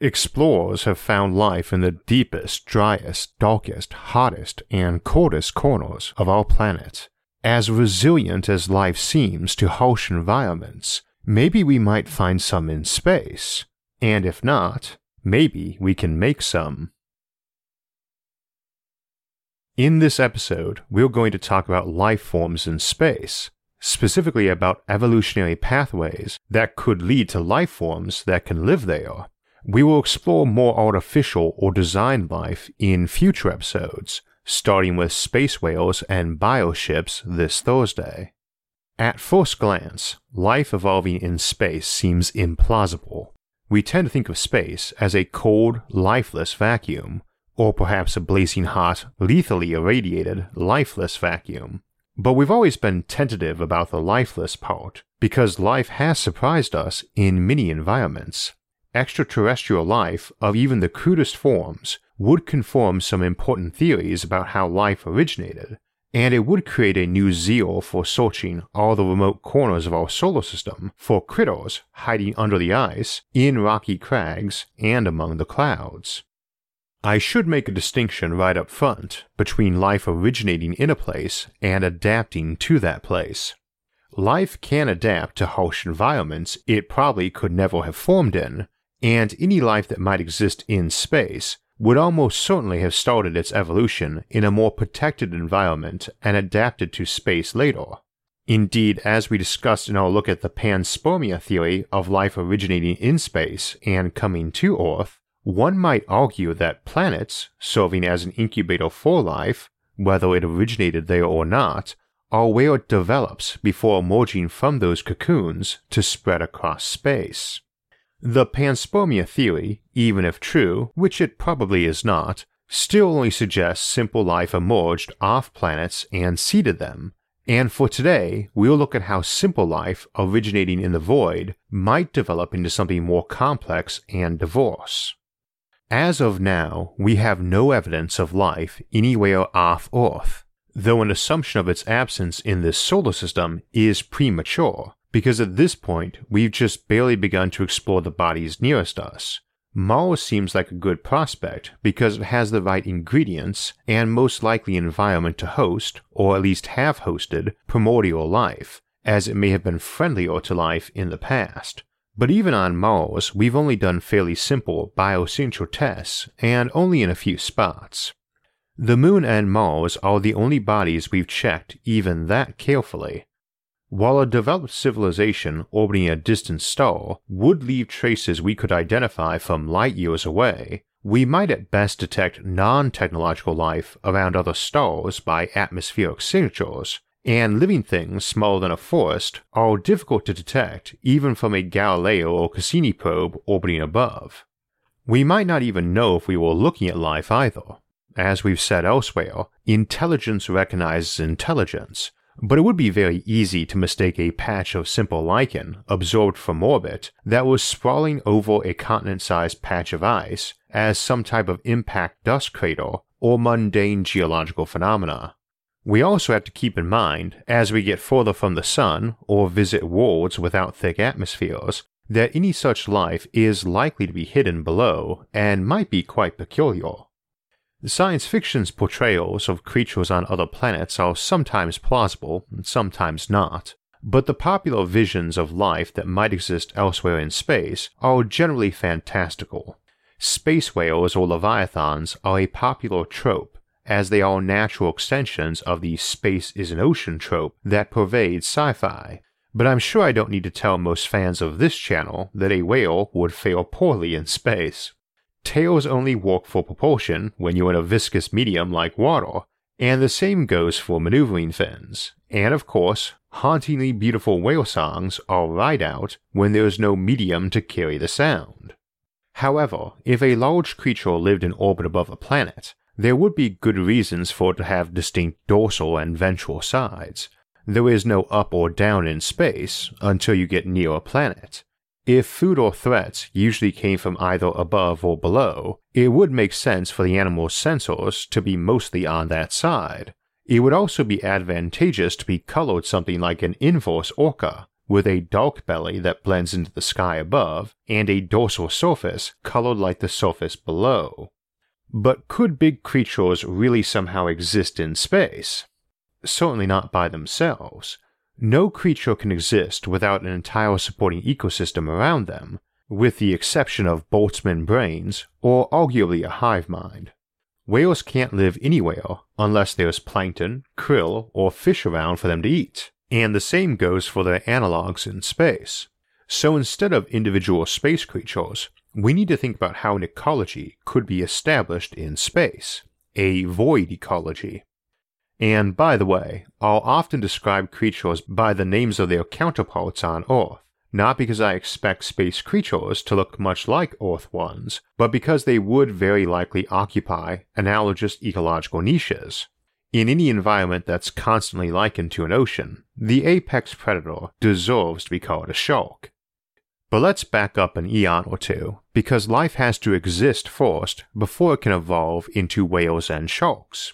Explorers have found life in the deepest, driest, darkest, hottest, and coldest corners of our planet. As resilient as life seems to harsh environments, maybe we might find some in space. And if not, maybe we can make some. In this episode, we're going to talk about life forms in space, specifically about evolutionary pathways that could lead to life forms that can live there. We will explore more artificial or designed life in future episodes, starting with space whales and bioships this Thursday. At first glance, life evolving in space seems implausible. We tend to think of space as a cold, lifeless vacuum, or perhaps a blazing hot, lethally irradiated, lifeless vacuum. But we've always been tentative about the lifeless part, because life has surprised us in many environments, extraterrestrial life of even the crudest forms would confirm some important theories about how life originated, and it would create a new zeal for searching all the remote corners of our solar system for critters hiding under the ice, in rocky crags, and among the clouds. I should make a distinction right up front between life originating in a place and adapting to that place. Life can adapt to harsh environments it probably could never have formed in, and any life that might exist in space would almost certainly have started its evolution in a more protected environment and adapted to space later. Indeed, as we discussed in our look at the panspermia theory of life originating in space and coming to Earth, one might argue that planets, serving as an incubator for life, whether it originated there or not, are where it develops before emerging from those cocoons to spread across space. The panspermia theory, even if true, which it probably is not, still only suggests simple life emerged off planets and seeded them. And for today, we'll look at how simple life originating in the void might develop into something more complex and diverse. As of now, we have no evidence of life anywhere off Earth, though an assumption of its absence in this solar system is premature because at this point we've just barely begun to explore the bodies nearest us. Mars seems like a good prospect because it has the right ingredients and most likely environment to host, or at least have hosted, primordial life, as it may have been friendlier to life in the past. But even on Mars, we've only done fairly simple biosignature tests, and only in a few spots. The Moon and Mars are the only bodies we've checked even that carefully, while a developed civilization orbiting a distant star would leave traces we could identify from light years away, we might at best detect non technological life around other stars by atmospheric signatures, and living things smaller than a forest are difficult to detect even from a Galileo or Cassini probe orbiting above. We might not even know if we were looking at life either. As we've said elsewhere, intelligence recognizes intelligence, but it would be very easy to mistake a patch of simple lichen absorbed from orbit that was sprawling over a continent sized patch of ice as some type of impact dust crater or mundane geological phenomena. We also have to keep in mind, as we get further from the sun or visit worlds without thick atmospheres, that any such life is likely to be hidden below and might be quite peculiar. Science fiction's portrayals of creatures on other planets are sometimes plausible and sometimes not, but the popular visions of life that might exist elsewhere in space are generally fantastical. Space whales or leviathans are a popular trope, as they are natural extensions of the space is an ocean trope that pervades sci fi. But I'm sure I don't need to tell most fans of this channel that a whale would fare poorly in space. Tails only work for propulsion when you're in a viscous medium like water, and the same goes for maneuvering fins. And of course, hauntingly beautiful whale songs are right out when there is no medium to carry the sound. However, if a large creature lived in orbit above a planet, there would be good reasons for it to have distinct dorsal and ventral sides. There is no up or down in space until you get near a planet. If food or threats usually came from either above or below, it would make sense for the animal's sensors to be mostly on that side. It would also be advantageous to be colored something like an inverse orca, with a dark belly that blends into the sky above and a dorsal surface colored like the surface below. But could big creatures really somehow exist in space? Certainly not by themselves. No creature can exist without an entire supporting ecosystem around them, with the exception of Boltzmann brains or arguably a hive mind. Whales can't live anywhere unless there's plankton, krill, or fish around for them to eat, and the same goes for their analogs in space. So instead of individual space creatures, we need to think about how an ecology could be established in space, a void ecology. And by the way, I'll often describe creatures by the names of their counterparts on Earth, not because I expect space creatures to look much like Earth ones, but because they would very likely occupy analogous ecological niches. In any environment that's constantly likened to an ocean, the apex predator deserves to be called a shark. But let's back up an eon or two, because life has to exist first before it can evolve into whales and sharks.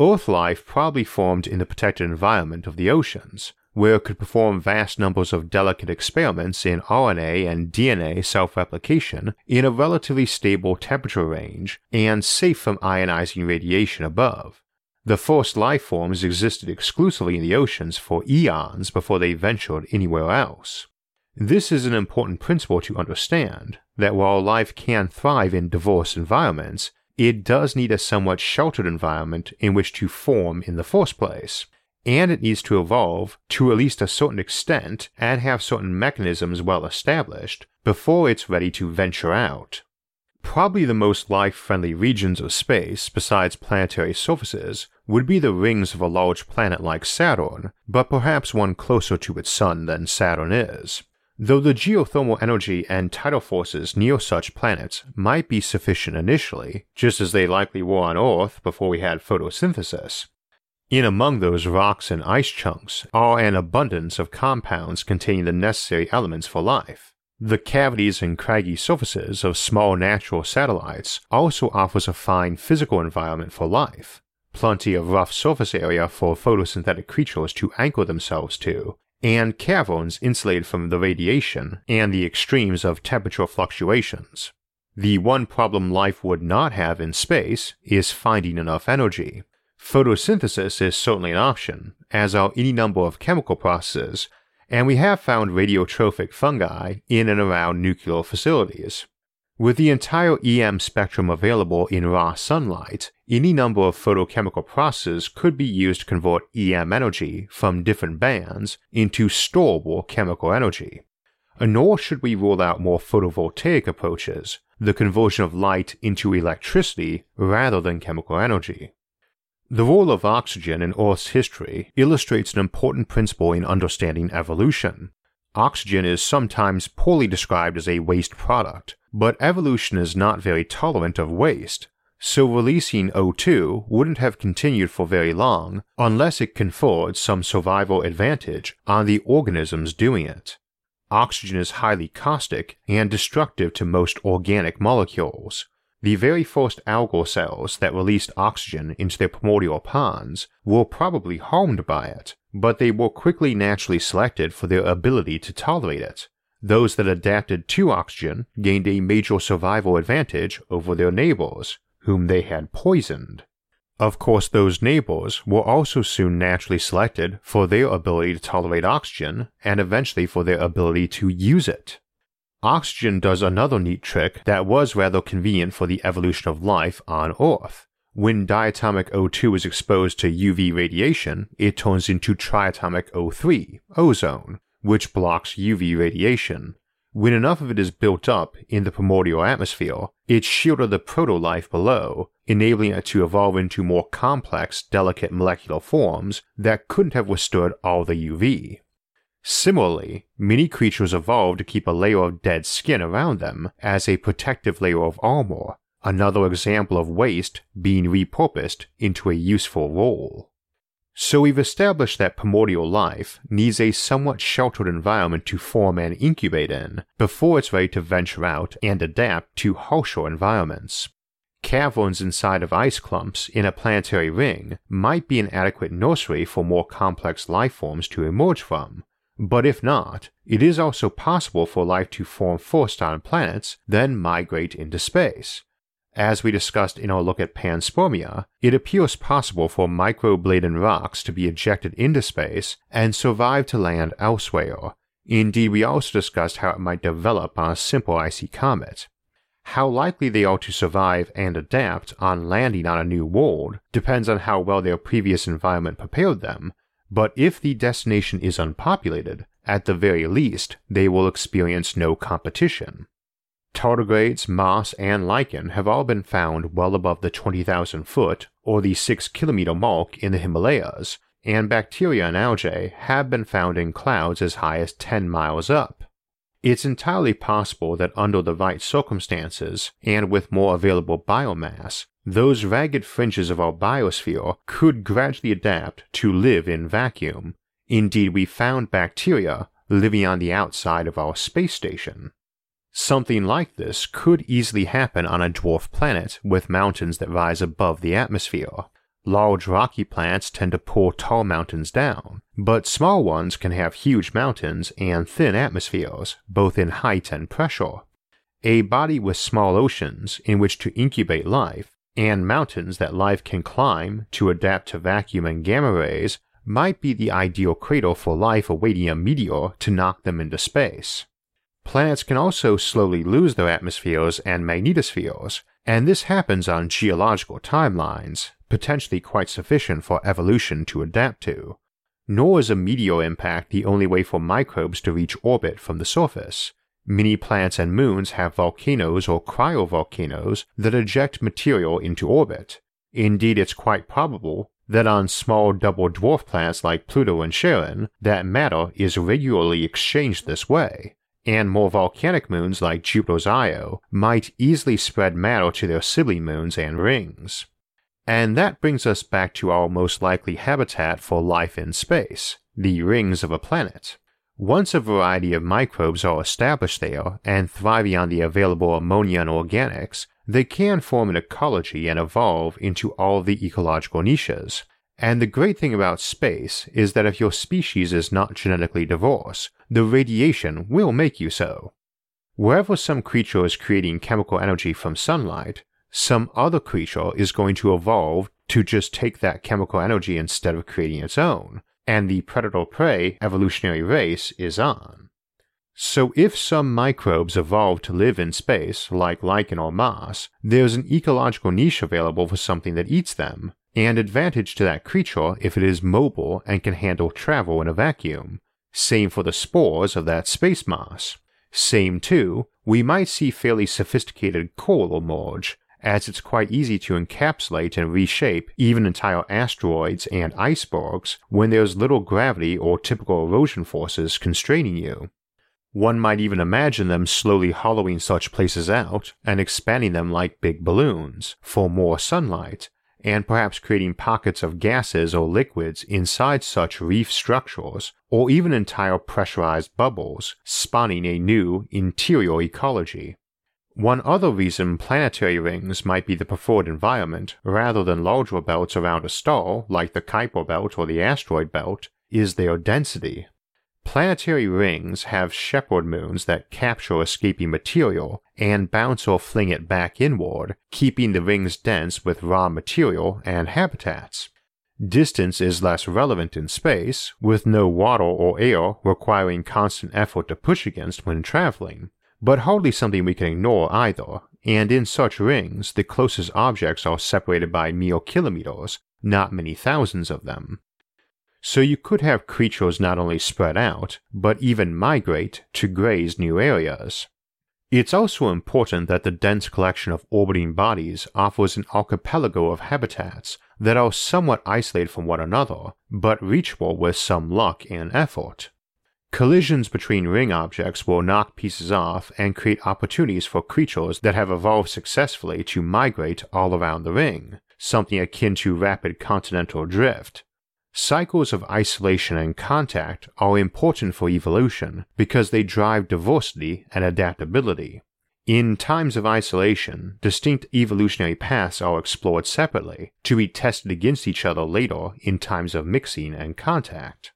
Earth life probably formed in the protected environment of the oceans, where it could perform vast numbers of delicate experiments in RNA and DNA self replication in a relatively stable temperature range and safe from ionizing radiation above. The first life forms existed exclusively in the oceans for eons before they ventured anywhere else. This is an important principle to understand that while life can thrive in diverse environments, it does need a somewhat sheltered environment in which to form in the first place, and it needs to evolve to at least a certain extent and have certain mechanisms well established before it's ready to venture out. Probably the most life friendly regions of space, besides planetary surfaces, would be the rings of a large planet like Saturn, but perhaps one closer to its sun than Saturn is though the geothermal energy and tidal forces near such planets might be sufficient initially, just as they likely were on Earth before we had photosynthesis. In among those rocks and ice chunks are an abundance of compounds containing the necessary elements for life. The cavities and craggy surfaces of small natural satellites also offers a fine physical environment for life, plenty of rough surface area for photosynthetic creatures to anchor themselves to, and caverns insulated from the radiation and the extremes of temperature fluctuations. The one problem life would not have in space is finding enough energy. Photosynthesis is certainly an option, as are any number of chemical processes, and we have found radiotrophic fungi in and around nuclear facilities. With the entire EM spectrum available in raw sunlight, any number of photochemical processes could be used to convert EM energy from different bands into storable chemical energy. Nor should we rule out more photovoltaic approaches, the conversion of light into electricity rather than chemical energy. The role of oxygen in Earth's history illustrates an important principle in understanding evolution. Oxygen is sometimes poorly described as a waste product, but evolution is not very tolerant of waste, so releasing O2 wouldn't have continued for very long unless it conferred some survival advantage on the organisms doing it. Oxygen is highly caustic and destructive to most organic molecules. The very first algal cells that released oxygen into their primordial ponds were probably harmed by it, but they were quickly naturally selected for their ability to tolerate it, those that adapted to oxygen gained a major survival advantage over their neighbors, whom they had poisoned. Of course, those neighbors were also soon naturally selected for their ability to tolerate oxygen and eventually for their ability to use it. Oxygen does another neat trick that was rather convenient for the evolution of life on Earth. When diatomic O2 is exposed to UV radiation, it turns into triatomic O3, ozone, which blocks UV radiation. When enough of it is built up in the primordial atmosphere, it shielded the protolife below, enabling it to evolve into more complex, delicate molecular forms that couldn't have withstood all the UV. Similarly, many creatures evolved to keep a layer of dead skin around them as a protective layer of armor, another example of waste being repurposed into a useful role. So we've established that primordial life needs a somewhat sheltered environment to form and incubate in before it's ready to venture out and adapt to harsher environments. Caverns inside of ice clumps in a planetary ring might be an adequate nursery for more complex life forms to emerge from, but if not, it is also possible for life to form first on planets, then migrate into space. As we discussed in our look at panspermia, it appears possible for microbe-laden rocks to be ejected into space and survive to land elsewhere. Indeed, we also discussed how it might develop on a simple icy comet. How likely they are to survive and adapt on landing on a new world depends on how well their previous environment prepared them, but if the destination is unpopulated, at the very least, they will experience no competition. Tardigrades, moss, and lichen have all been found well above the 20,000 foot or the 6 kilometer mark in the Himalayas, and bacteria and algae have been found in clouds as high as 10 miles up. It's entirely possible that under the right circumstances and with more available biomass, those ragged fringes of our biosphere could gradually adapt to live in vacuum. Indeed, we found bacteria living on the outside of our space station. Something like this could easily happen on a dwarf planet with mountains that rise above the atmosphere. Large rocky planets tend to pull tall mountains down, but small ones can have huge mountains and thin atmospheres, both in height and pressure. A body with small oceans in which to incubate life, and mountains that life can climb to adapt to vacuum and gamma rays might be the ideal cradle for life awaiting a meteor to knock them into space. Planets can also slowly lose their atmospheres and magnetospheres, and this happens on geological timelines, potentially quite sufficient for evolution to adapt to. Nor is a meteor impact the only way for microbes to reach orbit from the surface. Many planets and moons have volcanoes or cryovolcanoes that eject material into orbit. Indeed, it's quite probable that on small double dwarf planets like Pluto and Charon, that matter is regularly exchanged this way and more volcanic moons like Jupiter's Io might easily spread matter to their sibling moons and rings. And that brings us back to our most likely habitat for life in space, the rings of a planet. Once a variety of microbes are established there and thriving on the available ammonia and organics, they can form an ecology and evolve into all the ecological niches. And the great thing about space is that if your species is not genetically diverse, the radiation will make you so. Wherever some creature is creating chemical energy from sunlight, some other creature is going to evolve to just take that chemical energy instead of creating its own, and the predator prey evolutionary race is on. So, if some microbes evolve to live in space, like lichen or moss, there's an ecological niche available for something that eats them, and advantage to that creature if it is mobile and can handle travel in a vacuum, same for the spores of that space moss. Same too, we might see fairly sophisticated coral emerge, as it's quite easy to encapsulate and reshape even entire asteroids and icebergs when there's little gravity or typical erosion forces constraining you. One might even imagine them slowly hollowing such places out and expanding them like big balloons for more sunlight, and perhaps creating pockets of gases or liquids inside such reef structures, or even entire pressurized bubbles, spawning a new interior ecology. One other reason planetary rings might be the preferred environment, rather than larger belts around a star like the Kuiper belt or the asteroid belt, is their density. Planetary rings have shepherd moons that capture escaping material and bounce or fling it back inward, keeping the rings dense with raw material and habitats. Distance is less relevant in space, with no water or air requiring constant effort to push against when traveling, but hardly something we can ignore either, and in such rings the closest objects are separated by mere kilometers, not many thousands of them so you could have creatures not only spread out, but even migrate to graze new areas. It's also important that the dense collection of orbiting bodies offers an archipelago of habitats that are somewhat isolated from one another, but reachable with some luck and effort. Collisions between ring objects will knock pieces off and create opportunities for creatures that have evolved successfully to migrate all around the ring, something akin to rapid continental drift. Cycles of isolation and contact are important for evolution because they drive diversity and adaptability. In times of isolation, distinct evolutionary paths are explored separately to be tested against each other later in times of mixing and contact.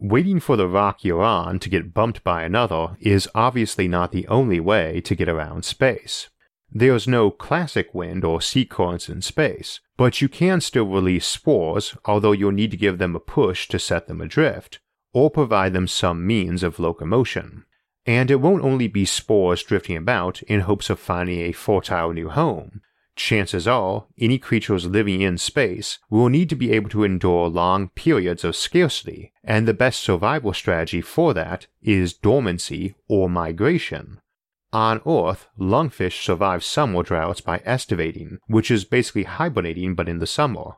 Waiting for the rock you're on to get bumped by another is obviously not the only way to get around space. There's no classic wind or sea currents in space, but you can still release spores, although you'll need to give them a push to set them adrift, or provide them some means of locomotion. And it won't only be spores drifting about in hopes of finding a fertile new home. Chances are, any creatures living in space will need to be able to endure long periods of scarcity, and the best survival strategy for that is dormancy or migration. On Earth, lungfish survive summer droughts by estivating, which is basically hibernating but in the summer.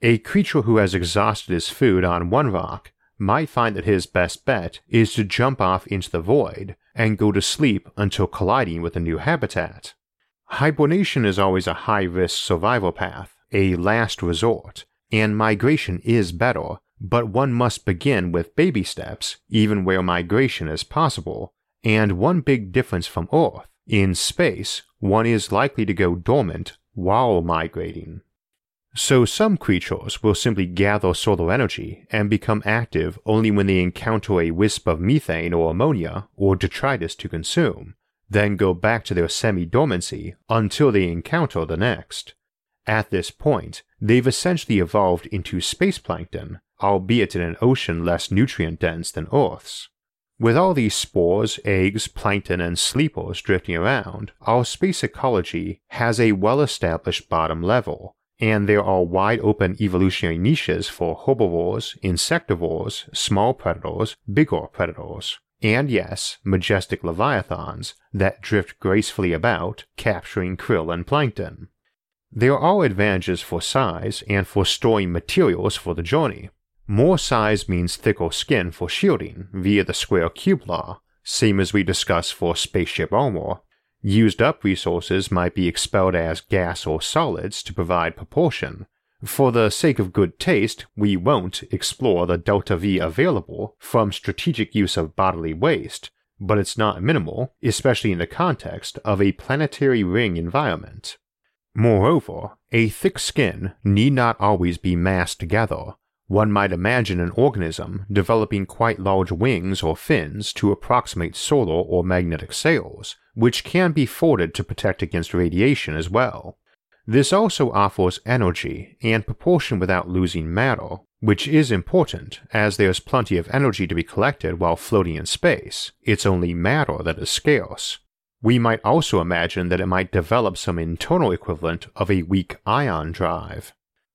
A creature who has exhausted his food on one rock might find that his best bet is to jump off into the void and go to sleep until colliding with a new habitat. Hibernation is always a high risk survival path, a last resort, and migration is better, but one must begin with baby steps, even where migration is possible. And one big difference from Earth in space, one is likely to go dormant while migrating. So some creatures will simply gather solar energy and become active only when they encounter a wisp of methane or ammonia or detritus to consume, then go back to their semi dormancy until they encounter the next. At this point, they've essentially evolved into space plankton, albeit in an ocean less nutrient dense than Earth's. With all these spores, eggs, plankton, and sleepers drifting around, our space ecology has a well established bottom level, and there are wide open evolutionary niches for herbivores, insectivores, small predators, bigger predators and yes, majestic leviathans that drift gracefully about, capturing krill and plankton. There are advantages for size and for storing materials for the journey. More size means thicker skin for shielding via the square cube law, same as we discussed for spaceship armor. Used up resources might be expelled as gas or solids to provide propulsion, for the sake of good taste, we won't explore the delta V available from strategic use of bodily waste, but it's not minimal, especially in the context of a planetary ring environment. Moreover, a thick skin need not always be massed together. One might imagine an organism developing quite large wings or fins to approximate solar or magnetic sails, which can be folded to protect against radiation as well. This also offers energy and propulsion without losing matter, which is important as there's plenty of energy to be collected while floating in space. It's only matter that is scarce. We might also imagine that it might develop some internal equivalent of a weak ion drive.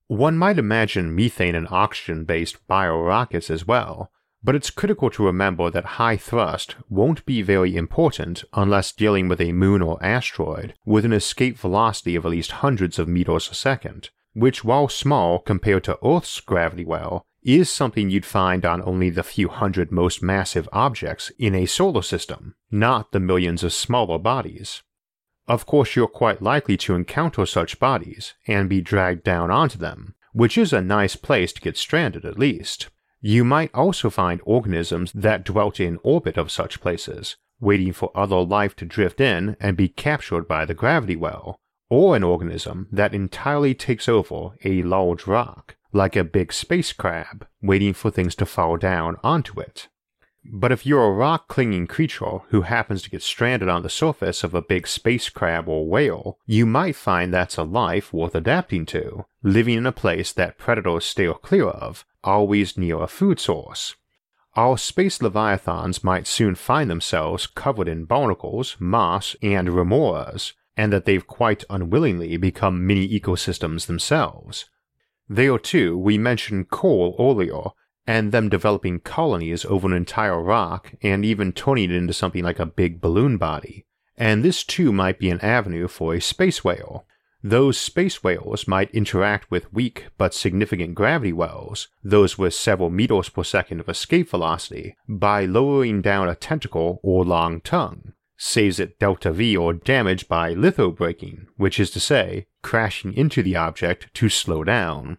One might imagine methane and oxygen based biorockets as well, but it's critical to remember that high thrust won't be very important unless dealing with a moon or asteroid with an escape velocity of at least hundreds of meters a second, which, while small compared to Earth's gravity well, is something you'd find on only the few hundred most massive objects in a solar system, not the millions of smaller bodies. Of course, you're quite likely to encounter such bodies and be dragged down onto them, which is a nice place to get stranded at least. You might also find organisms that dwelt in orbit of such places, waiting for other life to drift in and be captured by the gravity well, or an organism that entirely takes over a large rock, like a big space crab, waiting for things to fall down onto it. But if you're a rock clinging creature who happens to get stranded on the surface of a big space crab or whale, you might find that's a life worth adapting to, living in a place that predators steer clear of, always near a food source. Our space leviathans might soon find themselves covered in barnacles, moss, and remoras, and that they've quite unwillingly become mini ecosystems themselves. There too, we mentioned coral earlier, and them developing colonies over an entire rock and even turning it into something like a big balloon body. And this too might be an avenue for a space whale. those space whales might interact with weak but significant gravity wells, those with several meters per second of escape velocity, by lowering down a tentacle or long tongue. Saves it delta V or damage by lithobraking, which is to say, crashing into the object to slow down.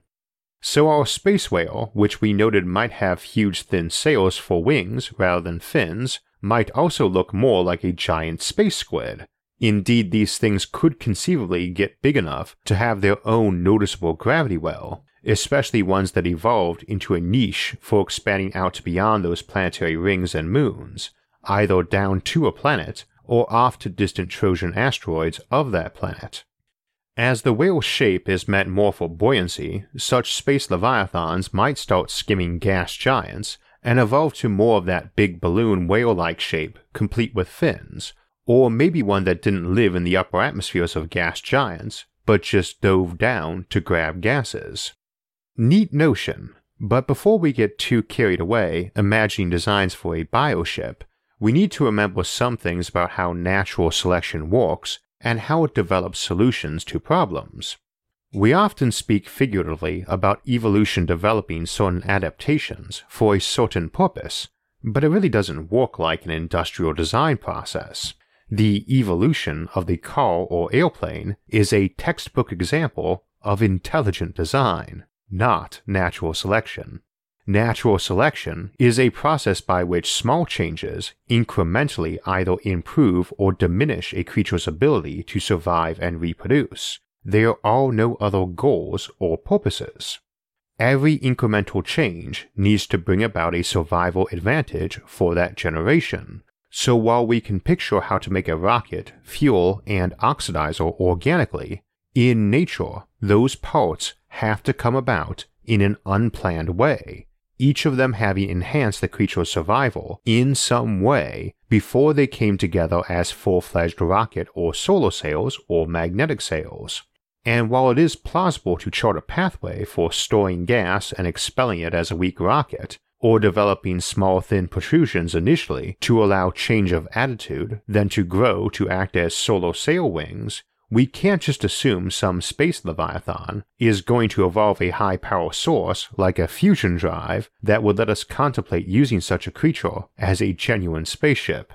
So our space whale, which we noted might have huge thin sails for wings rather than fins, might also look more like a giant space squid, Indeed, these things could conceivably get big enough to have their own noticeable gravity well, especially ones that evolved into a niche for expanding out beyond those planetary rings and moons, either down to a planet or off to distant Trojan asteroids of that planet. As the whale's shape is meant more for buoyancy, such space leviathans might start skimming gas giants and evolve to more of that big balloon whale like shape, complete with fins, or maybe one that didn't live in the upper atmospheres of gas giants, but just dove down to grab gases. Neat notion, but before we get too carried away imagining designs for a bioship, we need to remember some things about how natural selection works and how it develops solutions to problems. We often speak figuratively about evolution developing certain adaptations for a certain purpose, but it really doesn't work like an industrial design process. The evolution of the car or airplane is a textbook example of intelligent design, not natural selection. Natural selection is a process by which small changes incrementally either improve or diminish a creature's ability to survive and reproduce. There are no other goals or purposes. Every incremental change needs to bring about a survival advantage for that generation, so while we can picture how to make a rocket, fuel, and oxidizer organically, in nature, those parts have to come about in an unplanned way, each of them having enhanced the creature's survival in some way before they came together as full fledged rocket or solar sails or magnetic sails. And while it is plausible to chart a pathway for storing gas and expelling it as a weak rocket, or developing small thin protrusions initially to allow change of attitude, then to grow to act as solar sail wings, we can't just assume some space leviathan is going to evolve a high power source like a fusion drive that would let us contemplate using such a creature as a genuine spaceship.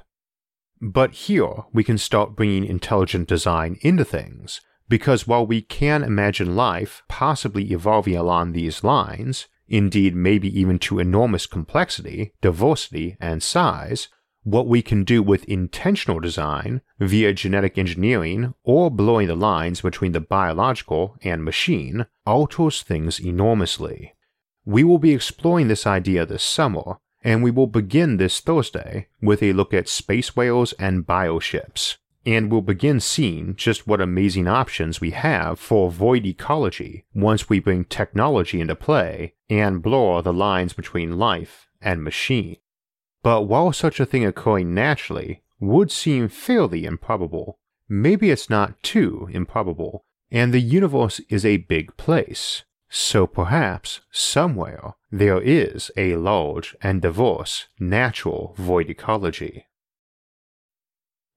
But here we can start bringing intelligent design into things, because while we can imagine life possibly evolving along these lines, indeed maybe even to enormous complexity, diversity, and size, what we can do with intentional design via genetic engineering or blurring the lines between the biological and machine alters things enormously. We will be exploring this idea this summer, and we will begin this Thursday with a look at space whales and bioships and we'll begin seeing just what amazing options we have for void ecology once we bring technology into play and blur the lines between life and machine. But while such a thing occurring naturally would seem fairly improbable, maybe it's not too improbable, and the universe is a big place. So perhaps somewhere there is a large and diverse natural void ecology.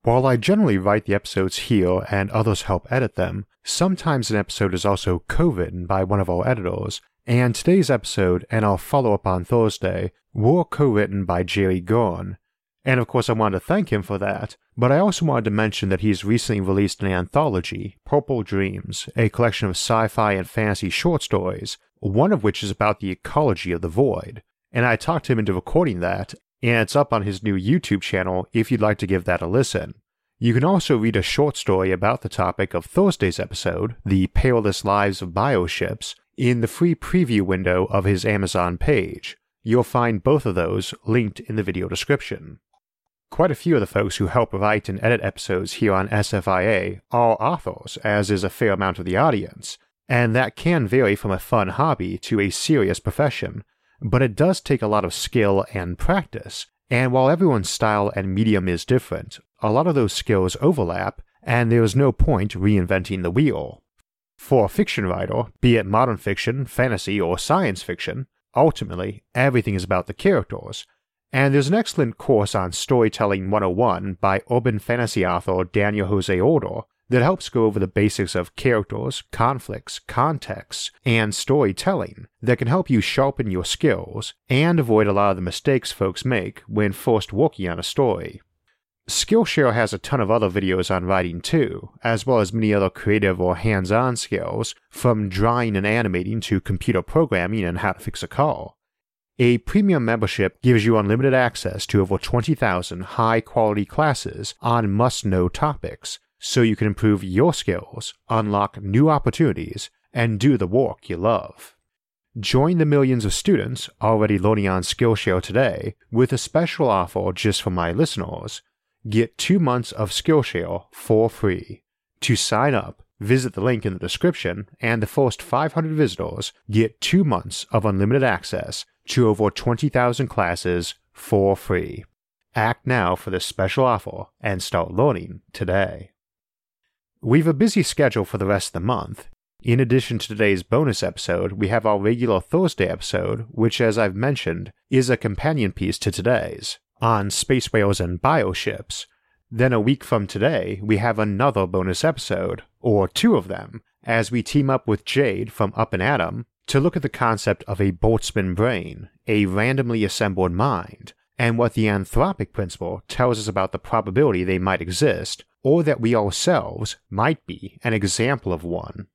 While I generally write the episodes here and others help edit them, sometimes an episode is also co written by one of our editors, and today's episode and our follow up on Thursday were co written by Jerry Guern. And of course, I wanted to thank him for that, but I also wanted to mention that he's recently released an anthology, Purple Dreams, a collection of sci fi and fantasy short stories, one of which is about the ecology of the void. And I talked him into recording that, and it's up on his new YouTube channel if you'd like to give that a listen. You can also read a short story about the topic of Thursday's episode, The Perilous Lives of Bioships, in the free preview window of his Amazon page. You'll find both of those linked in the video description. Quite a few of the folks who help write and edit episodes here on SFIA are authors, as is a fair amount of the audience, and that can vary from a fun hobby to a serious profession, but it does take a lot of skill and practice. And while everyone's style and medium is different, a lot of those skills overlap, and there is no point reinventing the wheel. For a fiction writer, be it modern fiction, fantasy, or science fiction, ultimately everything is about the characters. And there's an excellent course on Storytelling 101 by urban fantasy author Daniel Jose Older that helps go over the basics of characters, conflicts, contexts, and storytelling that can help you sharpen your skills and avoid a lot of the mistakes folks make when first working on a story. Skillshare has a ton of other videos on writing too, as well as many other creative or hands on skills, from drawing and animating to computer programming and how to fix a car. A premium membership gives you unlimited access to over 20,000 high quality classes on must know topics, so you can improve your skills, unlock new opportunities, and do the work you love. Join the millions of students already learning on Skillshare today with a special offer just for my listeners Get two months of Skillshare for free. To sign up, visit the link in the description, and the first 500 visitors get two months of unlimited access to over 20,000 classes for free. Act now for this special offer and start learning today. We've a busy schedule for the rest of the month. In addition to today's bonus episode, we have our regular Thursday episode, which, as I've mentioned, is a companion piece to today's on space whales and bioships. Then a week from today, we have another bonus episode, or two of them, as we team up with Jade from Up and Atom to look at the concept of a Boltzmann brain, a randomly assembled mind, and what the anthropic principle tells us about the probability they might exist, or that we ourselves might be an example of one.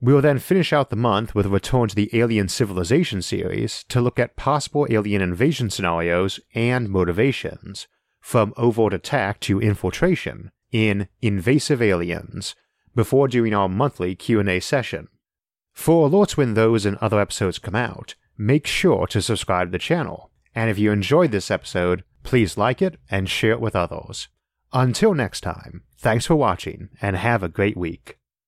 We will then finish out the month with a return to the Alien Civilization series to look at possible alien invasion scenarios and motivations, from overt attack to infiltration, in Invasive Aliens, before doing our monthly Q&A session. For alerts when those and other episodes come out, make sure to subscribe to the channel, and if you enjoyed this episode, please like it and share it with others. Until next time, thanks for watching and have a great week.